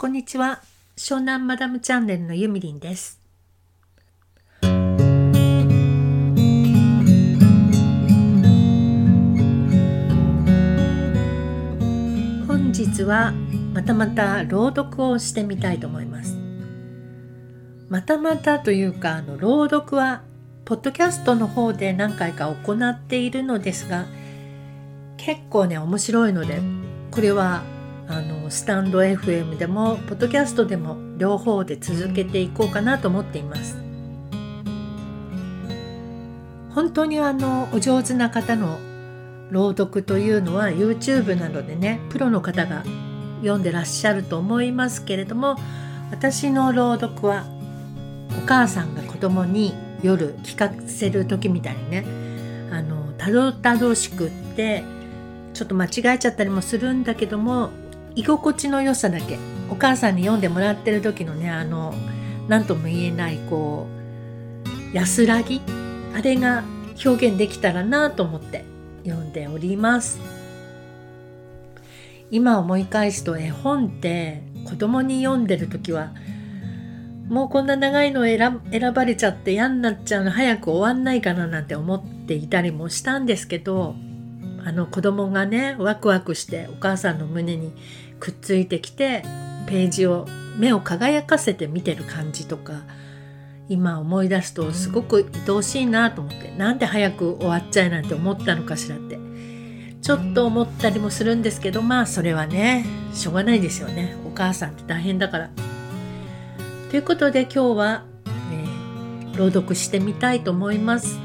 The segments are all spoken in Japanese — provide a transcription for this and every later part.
こんにちは。湘南マダムチャンネルのゆみりんです。本日はまたまた朗読をしてみたいと思います。またまたというか、あの朗読はポッドキャストの方で何回か行っているのですが、結構ね面白いので、これはあのスタンド FM でもポッドキャストでも両方で続けていこうかなと思っています。本当にあのお上手な方の朗読というのは YouTube などでねプロの方が読んでらっしゃると思いますけれども私の朗読はお母さんが子供に夜聞かせる時みたいにねあのたどたどしくってちょっと間違えちゃったりもするんだけども居心地の良さだけ。お母さんに読んでもらってる時のねあの何とも言えないこう安らぎ。あれが表現できたらなと思って読んでおります。今思い返すと絵本って子供に読んでる時はもうこんな長いの選ばれちゃって嫌になっちゃうの早く終わんないかななんて思っていたりもしたんですけどあの子供がねワクワクしてお母さんの胸にくっついてきてページを目を輝かせて見てる感じとか今思い出すとすごく愛おしいなと思ってなんで早く終わっちゃえなんて思ったのかしらってちょっと思ったりもするんですけどまあそれはねしょうがないですよねお母さんって大変だから。ということで今日は、えー、朗読してみたいと思います。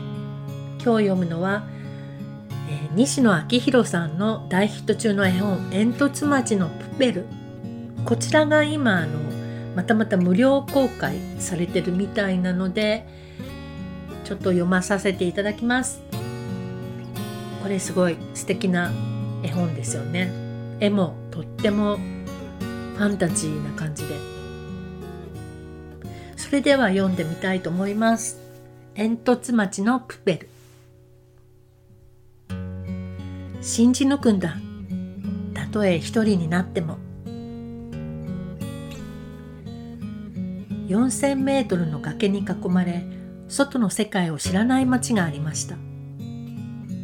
今日読むのはえー西野昭弘さんの大ヒット中の絵本「煙突町のプペル」こちらが今あのまたまた無料公開されてるみたいなのでちょっと読まさせていただきます。これすごい素敵な絵本ですよね。絵もとってもファンタジーな感じで。それでは読んでみたいと思います。煙突町のプペル。信じ抜くんだ。たとえ一人になっても。4000メートルの崖に囲まれ外の世界を知らない町がありました。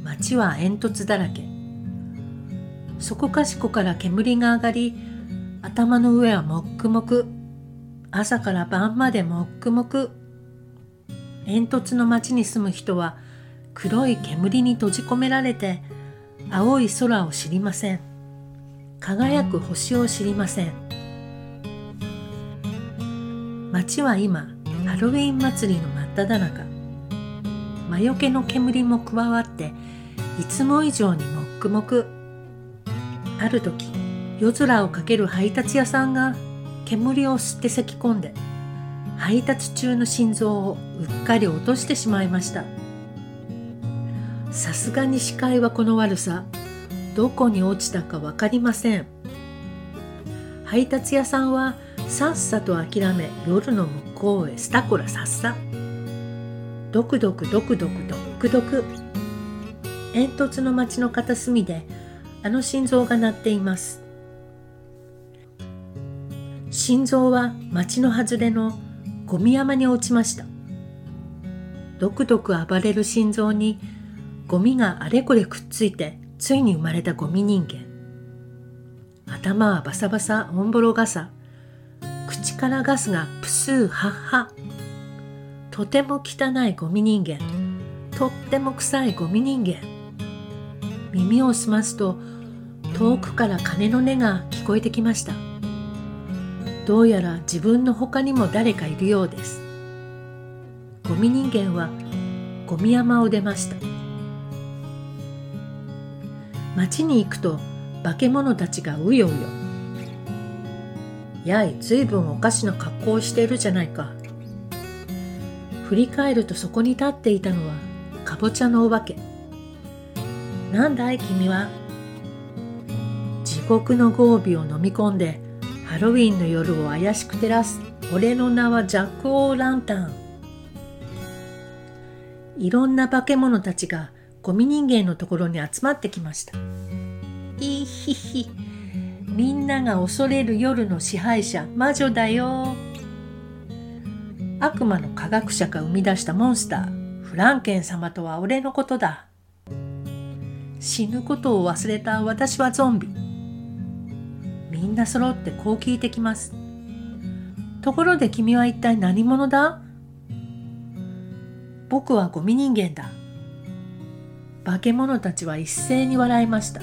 町は煙突だらけ。そこかしこから煙が上がり頭の上はもっくもく。朝から晩までもっくもく。煙突の町に住む人は黒い煙に閉じ込められて青い空を知りません。輝く星を知りません。街は今ハロウィン祭りの真っ只中。魔除けの煙も加わっていつも以上にもっくもく。ある時夜空をかける配達屋さんが煙を吸って咳き込んで配達中の心臓をうっかり落としてしまいました。さすがに視界はこの悪さどこに落ちたか分かりません。配達屋さんはさっさと諦め夜の向こうへスタコラさっさ。ドクドクドクドクドクドク。煙突の町の片隅であの心臓が鳴っています。心臓は町の外れのゴミ山に落ちました。ドクドク暴れる心臓にゴミがあれこれくっついてついに生まれたゴミ人間。頭はバサバサオンボロガサ口からガスがプスーハッハ。とても汚いゴミ人間。とっても臭いゴミ人間。耳を澄ますと遠くから鐘の音が聞こえてきました。どうやら自分の他にも誰かいるようです。ゴミ人間はゴミ山を出ました。町に行くと化け物たちがうようよ。やい、ずいぶんおかしな格好をしているじゃないか。振り返るとそこに立っていたのはかぼちゃのお化け。なんだい君は？地獄の豪美を飲み込んでハロウィンの夜を怪しく照らす俺の名はジャック・オー・ランタン。いろんな化け物たちがゴミ人間のところに集まってきました。ひひ、みんなが恐れる夜の支配者魔女だよ。悪魔の科学者が生み出したモンスターフランケン様とは俺のことだ。死ぬことを忘れた私はゾンビ。みんな揃ってこう聞いてきます。ところで君は一体何者だ？僕はゴミ人間だ。化け物たちは一斉に笑いました。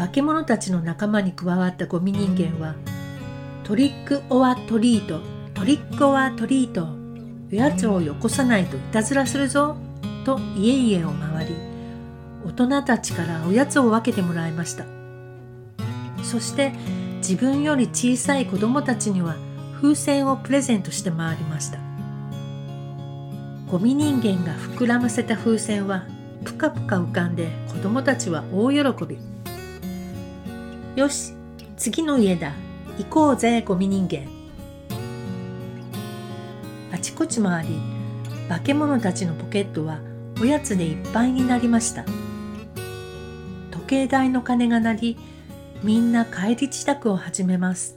化け物たちの仲間に加わったゴミ人間はトリック・オア・トリートトリック・オア・トリートおやつをよこさないといたずらするぞと家々を回り大人たちからおやつを分けてもらいました。そして自分より小さい子供たちには風船をプレゼントして回りました。ゴミ人間が膨らませた風船はぷかぷか浮かんで子供たちは大喜び。よし次の家だ。行こうぜゴミ人間。あちこち回り化け物たちのポケットはおやつでいっぱいになりました。時計台の鐘が鳴りみんな帰り支度を始めます。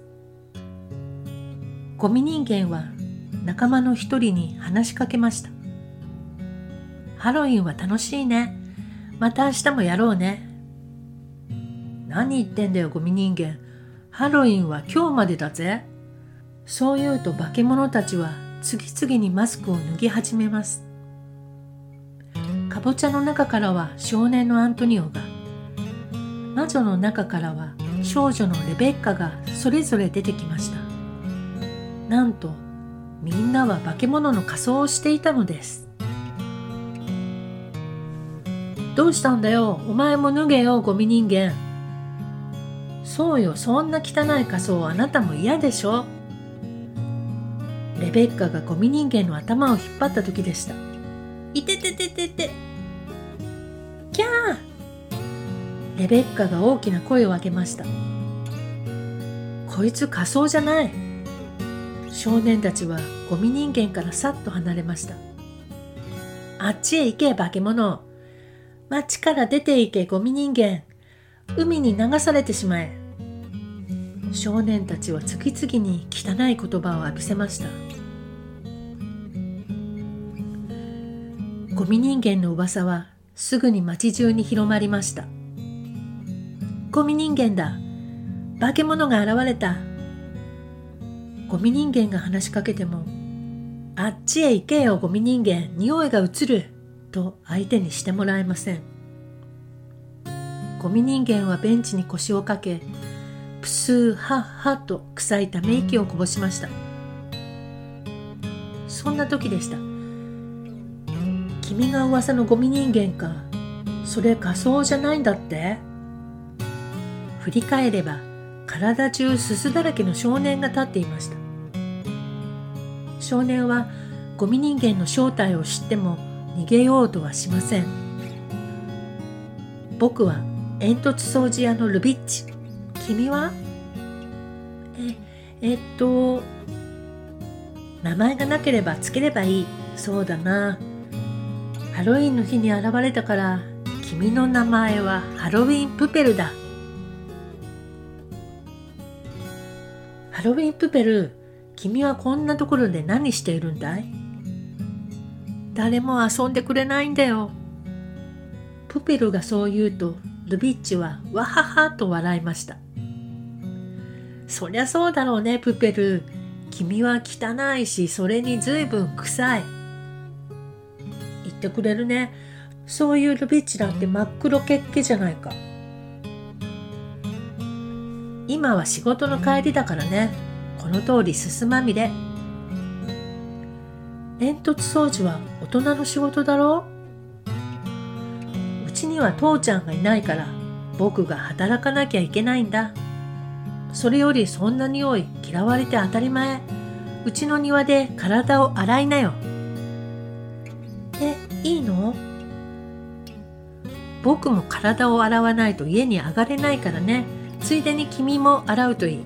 ゴミ人間は仲間の一人に話しかけました。ハロウィンは楽しいね。また明日もやろうね。何言ってんだよ、ゴミ人間。ハロウィンは今日までだぜ。そう言うと化け物たちは次々にマスクを脱ぎ始めます。かぼちゃの中からは少年のアントニオが、魔女の中からは少女のレベッカがそれぞれ出てきました。なんと、みんなは化け物の仮装をしていたのです。どうしたんだよお前も脱げよゴミ人間そうよそんな汚い仮装あなたも嫌でしょ。レベッカがゴミ人間の頭を引っ張った時でした。いてててててキャー。レベッカが大きな声を上げました。こいつ仮装じゃない。少年たちはゴミ人間からさっと離れました。あっちへ行け化け物。町から出て行けゴミ人間。海に流されてしまえ。少年たちは次々に汚い言葉を浴びせました。ゴミ人間の噂はすぐに町中に広まりました。ゴミ人間だ。化け物が現れた。ゴミ人間が話しかけてもあっちへ行けよゴミ人間。匂いが移る。と相手にしてもらえません。ゴミ人間はベンチに腰をかけプスーハッハと臭いため息をこぼしました。そんな時でした。君が噂のゴミ人間か。それ仮装じゃないんだって。振り返れば体中すすだらけの少年が立っていました。少年はゴミ人間の正体を知っても逃げようとはしません。僕は煙突掃除屋のルビッチ。君は？ええっと名前がなければつければいい。そうだな。ハロウィンの日に現れたから君の名前はハロウィンプペルだ。ハロウィンプペル君はこんなところで何しているんだい？誰も遊んでくれないんだよ。プペルがそう言うと、ルビッチはわははと笑いました。そりゃそうだろうね、プペル。君は汚いし、それにずいぶん臭い。言ってくれるね。そういうルビッチなんて真っ黒けっけじゃないか。今は仕事の帰りだからね。この通りすすまみれ。煙突掃除は大人の仕事だろううちには父ちゃんがいないから僕が働かなきゃいけないんだそれよりそんな匂い嫌われて当たり前。うちの庭で体を洗いなよ。えいいの？僕も体を洗わないと家に上がれないからね。ついでに君も洗うといい。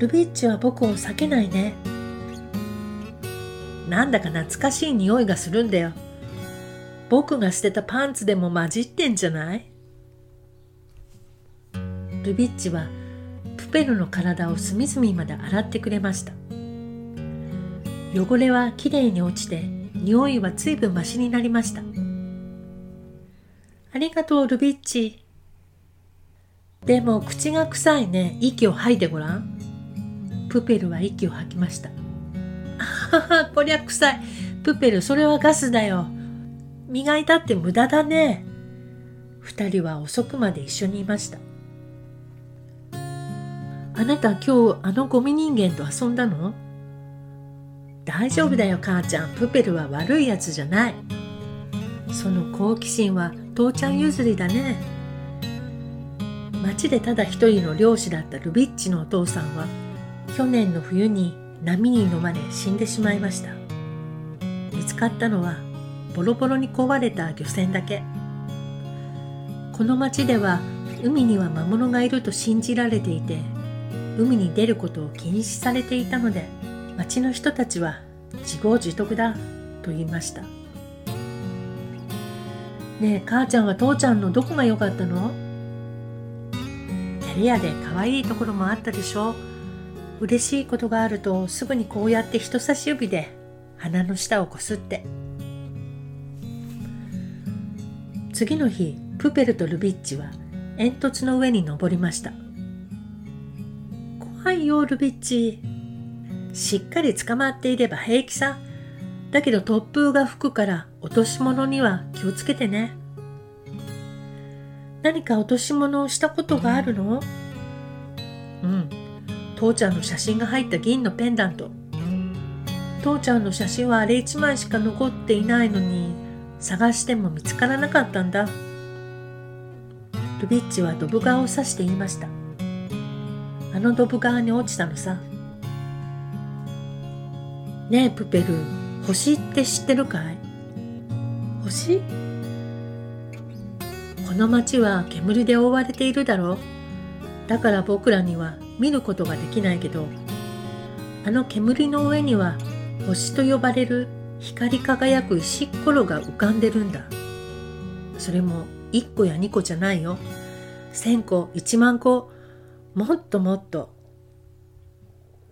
ルビッチは僕を避けないね。なんだか懐かしい匂いがするんだよ。僕が捨てたパンツでも混じってんじゃない？ルビッチはプペルの体を隅々まで洗ってくれました。汚れはきれいに落ちて匂いは随分マシになりました。ありがとうルビッチ。でも口が臭いね。息を吐いてごらん。プペルは息を吐きました。あははこりゃ臭い。プペルそれはガスだよ。磨いたって無駄だね。二人は遅くまで一緒にいました。あなた今日あのゴミ人間と遊んだの？大丈夫だよ母ちゃん。プペルは悪いやつじゃない。その好奇心は父ちゃん譲りだね。町でただ一人の漁師だったルビッチのお父さんは去年の冬に波に飲まれ死んでしまいました。見つかったのはボロボロに壊れた漁船だけ。この町では海には魔物がいると信じられていて海に出ることを禁止されていたので町の人たちは自業自得だと言いました。ねえ母ちゃんは父ちゃんのどこが良かったの？キャリアで可愛いところもあったでしょう。嬉しいことがあるとすぐにこうやって人差し指で鼻の下をこすって。次の日プペルとルビッチは煙突の上に登りました。怖いよルビッチ。しっかり捕まっていれば平気さ。だけど突風が吹くから落とし物には気をつけてね。何か落とし物をしたことがあるの？うん。父ちゃんの写真が入った銀のペンダント。父ちゃんの写真はあれ1枚しか残っていないのに探しても見つからなかったんだ。ルビッチはドブ川を指して言いました。あのドブ川に落ちたのさ。ねえプペル星って知ってるかい？星？この町は煙で覆われているだろう。だから僕らには見ることができないけどあの煙の上には星と呼ばれる光り輝く石ころが浮かんでるんだ。それも1個や2個じゃないよ。1000個1万個もっともっと。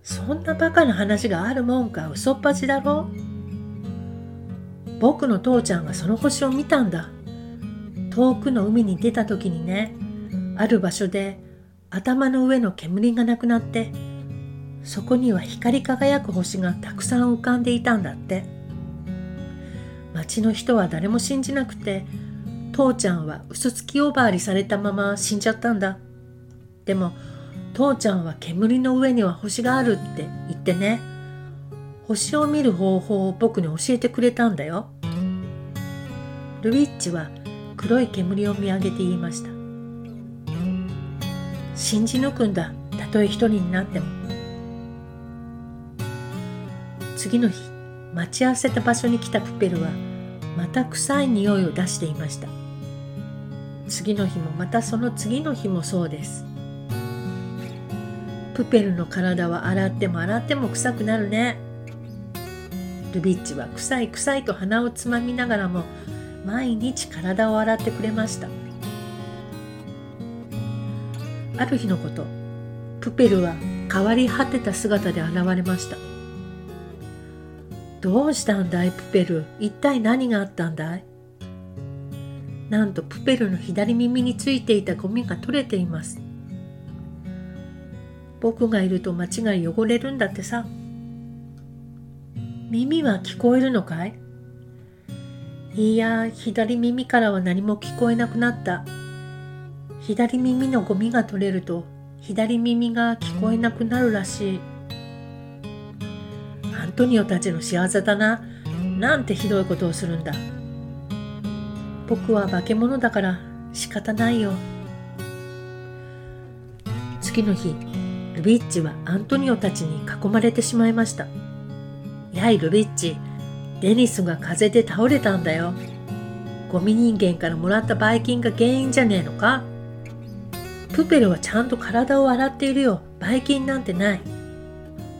そんなバカな話があるもんか。嘘っぱちだろ。僕の父ちゃんがその星を見たんだ。遠くの海に出た時にねある場所で頭の上の煙がなくなってそこには光り輝く星がたくさん浮かんでいたんだって。町の人は誰も信じなくて父ちゃんは嘘つき呼ばわりされたまま死んじゃったんだ。でも父ちゃんは煙の上には星があるって言ってね。星を見る方法を僕に教えてくれたんだよ。ルイッチは黒い煙を見上げて言いました。信じ抜くんだ。たとえ一人になっても。次の日待ち合わせた場所に来たプペルはまた臭い匂いを出していました。次の日もまたその次の日もそうです。プペルの体は洗っても洗っても臭くなるね。ルビッチは臭い臭いと鼻をつまみながらも毎日体を洗ってくれました。ある日のことプペルは変わり果てた姿で現れました。どうしたんだいプペル？一体何があったんだい？なんとプペルの左耳についていたゴミが取れています。僕がいると街が汚れるんだってさ。耳は聞こえるのかい？いや左耳からは何も聞こえなくなった。左耳のゴミが取れると左耳が聞こえなくなるらしい。アントニオたちの仕業だな。なんてひどいことをするんだ。僕は化け物だから仕方ないよ。次の日ルビッチはアントニオたちに囲まれてしまいました。やいルビッチデニスが風で倒れたんだよ。ゴミ人間からもらったばい菌が原因じゃねえのか？プペルはちゃんと体を洗っているよ。ばい菌なんてない。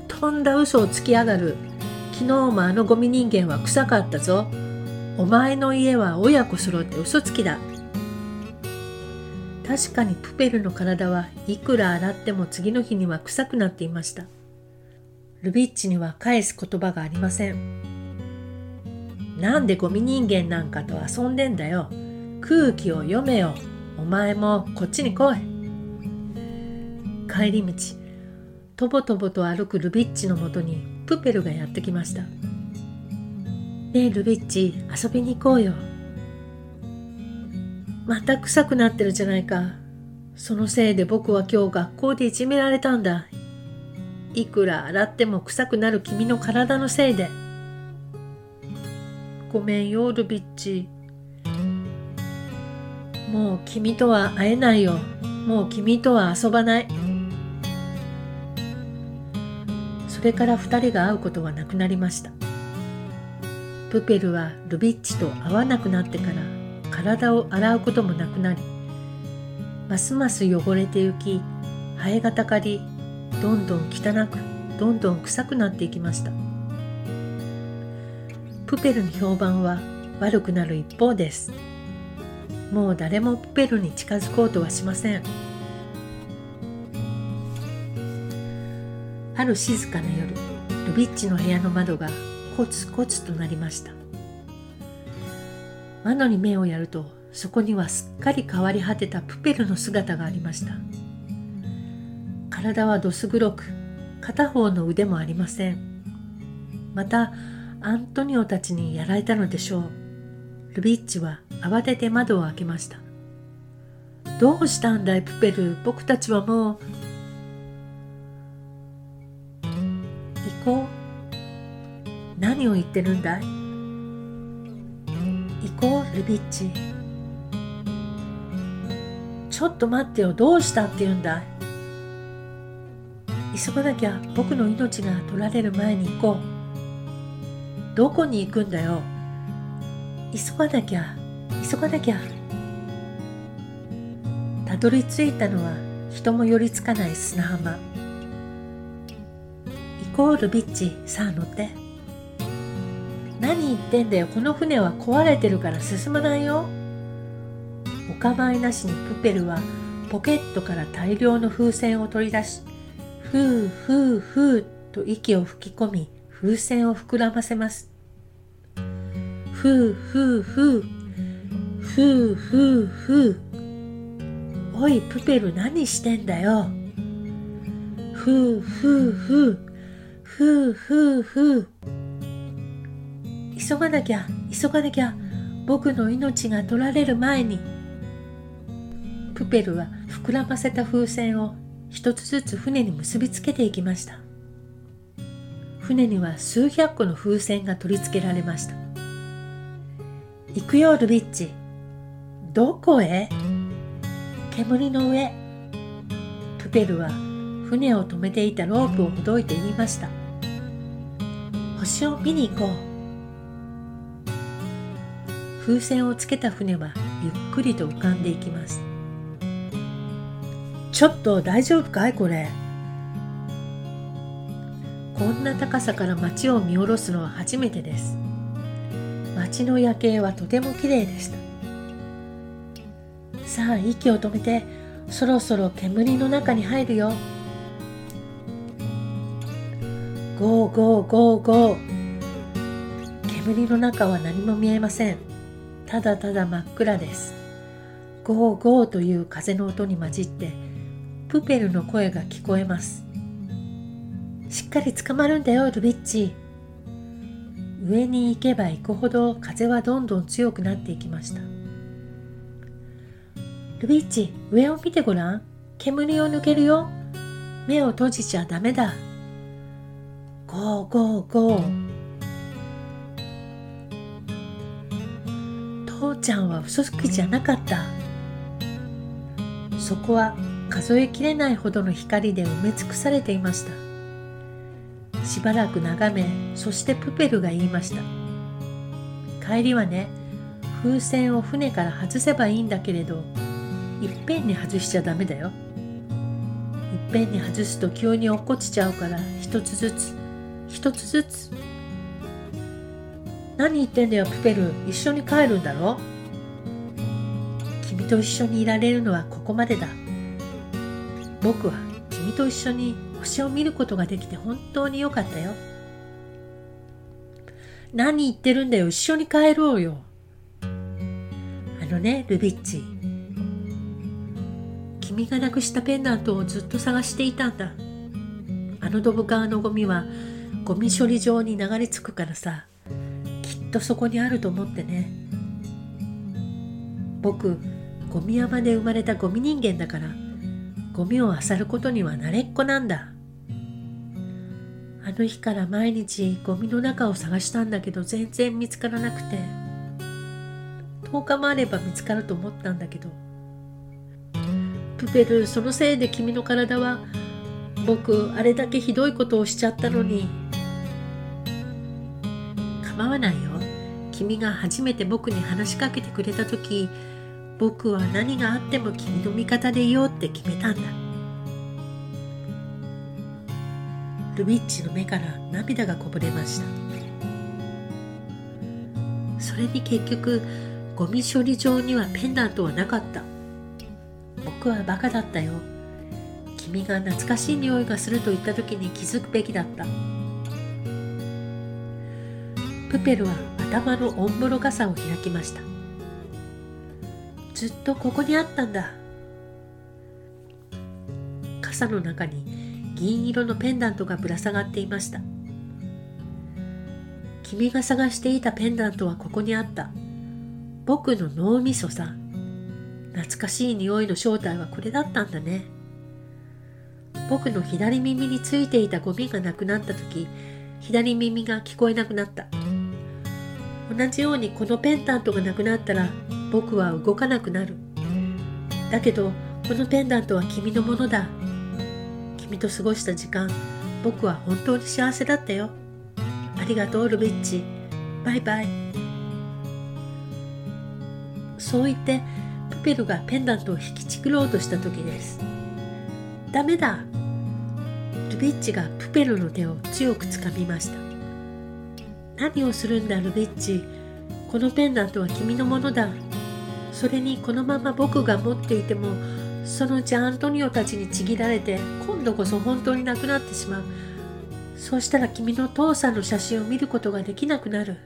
とんだ嘘をつきやがる。昨日もあのゴミ人間は臭かったぞ。お前の家は親子揃って嘘つきだ。確かにプペルの体はいくら洗っても次の日には臭くなっていました。ルビッチには返す言葉がありません。なんでゴミ人間なんかと遊んでんだよ。空気を読めよ。お前もこっちに来い。帰り道とぼとぼと歩くルビッチのもとにプペルがやってきました。ねえルビッチ遊びに行こうよ。また臭くなってるじゃないか。そのせいで僕は今日学校でいじめられたんだ。いくら洗っても臭くなる君の体のせいで。ごめんよルビッチ。もう君とは会えないよ。もう君とは遊ばない。それから二人が会うことはなくなりました。プペルはルビッチと会わなくなってから体を洗うこともなくなりますます汚れてゆきハエがたかりどんどん汚くどんどん臭くなっていきました。プペルの評判は悪くなる一方です。もう誰もプペルに近づこうとはしません。ある静かな夜ルビッチの部屋の窓がコツコツとなりました。窓に目をやるとそこにはすっかり変わり果てたプペルの姿がありました。体はどす黒く片方の腕もありません。またアントニオたちにやられたのでしょう。ルビッチは慌てて窓を開けました。どうしたんだいプペル僕たちはもう。行こう。何を言ってるんだい？行こうルビッチ。ちょっと待ってよどうしたって言うんだ。い急がなきゃ僕の命が取られる前に行こう。どこに行くんだよ。急がなきゃ急がなきゃ。たどり着いたのは人も寄りつかない砂浜。イコールビッチさあ乗って。言ってんだよ。この船は壊れてるから進まないよ。お構いなしにプペルはポケットから大量の風船を取り出しふうふうふうと息を吹き込み風船を膨らませます。ふうふうふうふうふうふうおいプペル何してんだよ。ふうふうふうふうふうふう急がなきゃ急がなきゃ僕の命が取られる前に。プペルは膨らませた風船を一つずつ船に結びつけていきました。船には数百個の風船が取り付けられました。行くよルビッチ。どこへ？煙の上。プペルは船を止めていたロープをほどいて言いました。星を見に行こう。風船をつけた船はゆっくりと浮かんでいきます。ちょっと大丈夫かい？これ。こんな高さから街を見下ろすのは初めてです。街の夜景はとても綺麗でした。さあ息を止めてそろそろ煙の中に入るよ。ゴーゴーゴーゴー。煙の中は何も見えません。ただただ真っ暗です。ゴーゴーという風の音に混じってプペルの声が聞こえます。しっかり捕まるんだよルビッチ。上に行けば行くほど風はどんどん強くなっていきました。ルビッチ上を見てごらん。煙を抜けるよ。目を閉じちゃダメだ。ゴーゴーゴー。ちゃんは嘘つきじゃなかった。そこは数えきれないほどの光で埋め尽くされていました。しばらく眺めそしてプペルが言いました。帰りはね風船を船から外せばいいんだけれどいっぺんに外しちゃダメだよ。いっぺんに外すと急に落っこちちゃうから一つずつ一つずつ。何言ってんだよプペル。一緒に帰るんだろ？君と一緒にいられるのはここまでだ。僕は君と一緒に星を見ることができて本当によかったよ。何言ってるんだよ。一緒に帰ろうよ。あのねルビッチ。君がなくしたペンダントをずっと探していたんだ。あのドブ川のゴミはゴミ処理場に流れ着くからさ。きっとそこにあると思ってね。僕ゴミ山で生まれたゴミ人間だからゴミを漁ることには慣れっこなんだ。あの日から毎日ゴミの中を探したんだけど全然見つからなくて10日もあれば見つかると思ったんだけどプペルそのせいで君の体は僕あれだけひどいことをしちゃったのに構わないよ。君が初めて僕に話しかけてくれた時僕は何があっても君の味方でいようって決めたんだ。ルビッチの目から涙がこぼれました。それに結局ゴミ処理場にはペンダントはなかった。僕はバカだったよ。君が懐かしい匂いがすると言った時に気づくべきだった。プペルは頭のオンボロ傘を開きました。ずっとここにあったんだ。傘の中に銀色のペンダントがぶら下がっていました。君が探していたペンダントはここにあった。僕の脳みそさ。懐かしい匂いの正体はこれだったんだね。僕の左耳についていたゴミがなくなった時左耳が聞こえなくなった。同じようにこのペンダントがなくなったら僕は動かなくなる。だけどこのペンダントは君のものだ。君と過ごした時間僕は本当に幸せだったよ。ありがとうルビッチ。バイバイ。そう言ってプペルがペンダントを引きちくろうとした時です。ダメだ。ルビッチがプペルの手を強くつかみました。何をするんだルビッチ。このペンダントは君のものだ。それにこのまま僕が持っていてもそのうちアントニオたちにちぎられて今度こそ本当になくなってしまう。そうしたら君の父さんの写真を見ることができなくなる。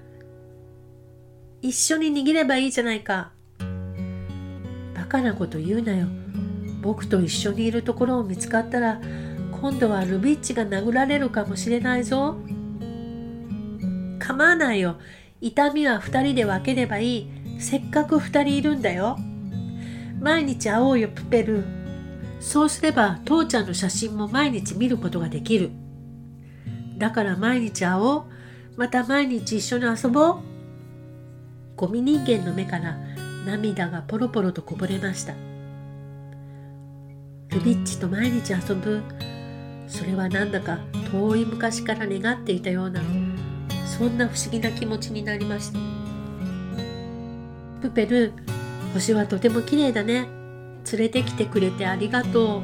一緒に握ればいいじゃないか。バカなこと言うなよ。僕と一緒にいるところを見つかったら今度はルビッチが殴られるかもしれないぞ。構わないよ。痛みは二人で分ければいい。せっかく二人いるんだよ。毎日会おうよ、プペル。そうすれば父ちゃんの写真も毎日見ることができる。だから毎日会おう。また毎日一緒に遊ぼう。ゴミ人間の目から涙がポロポロとこぼれました。ルビッチと毎日遊ぶ。それはなんだか遠い昔から願っていたような、そんな不思議な気持ちになりました。プペル、星はとても綺麗だね。連れてきてくれてありがとう。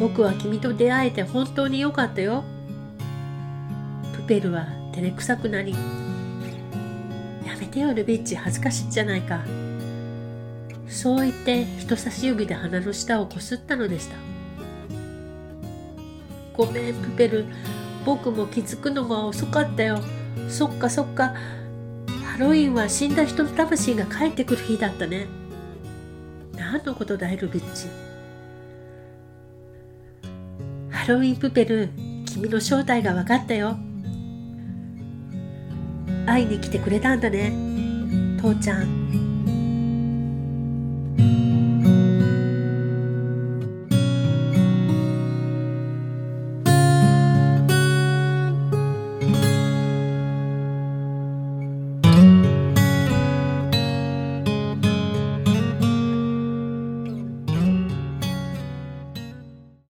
僕は君と出会えて本当に良かったよ。プペルは照れくさくなり、やめてよルビッチ恥ずかしいじゃないか。そう言って人差し指で鼻の下をこすったのでした。ごめんプペル、僕も気づくのが遅かったよ。そっかそっか。ハロウィンは死んだ人の魂が帰ってくる日だったね。何のことだいルビッチ。ハロウィンプペル、君の正体が分かったよ。会いに来てくれたんだね。父ちゃん。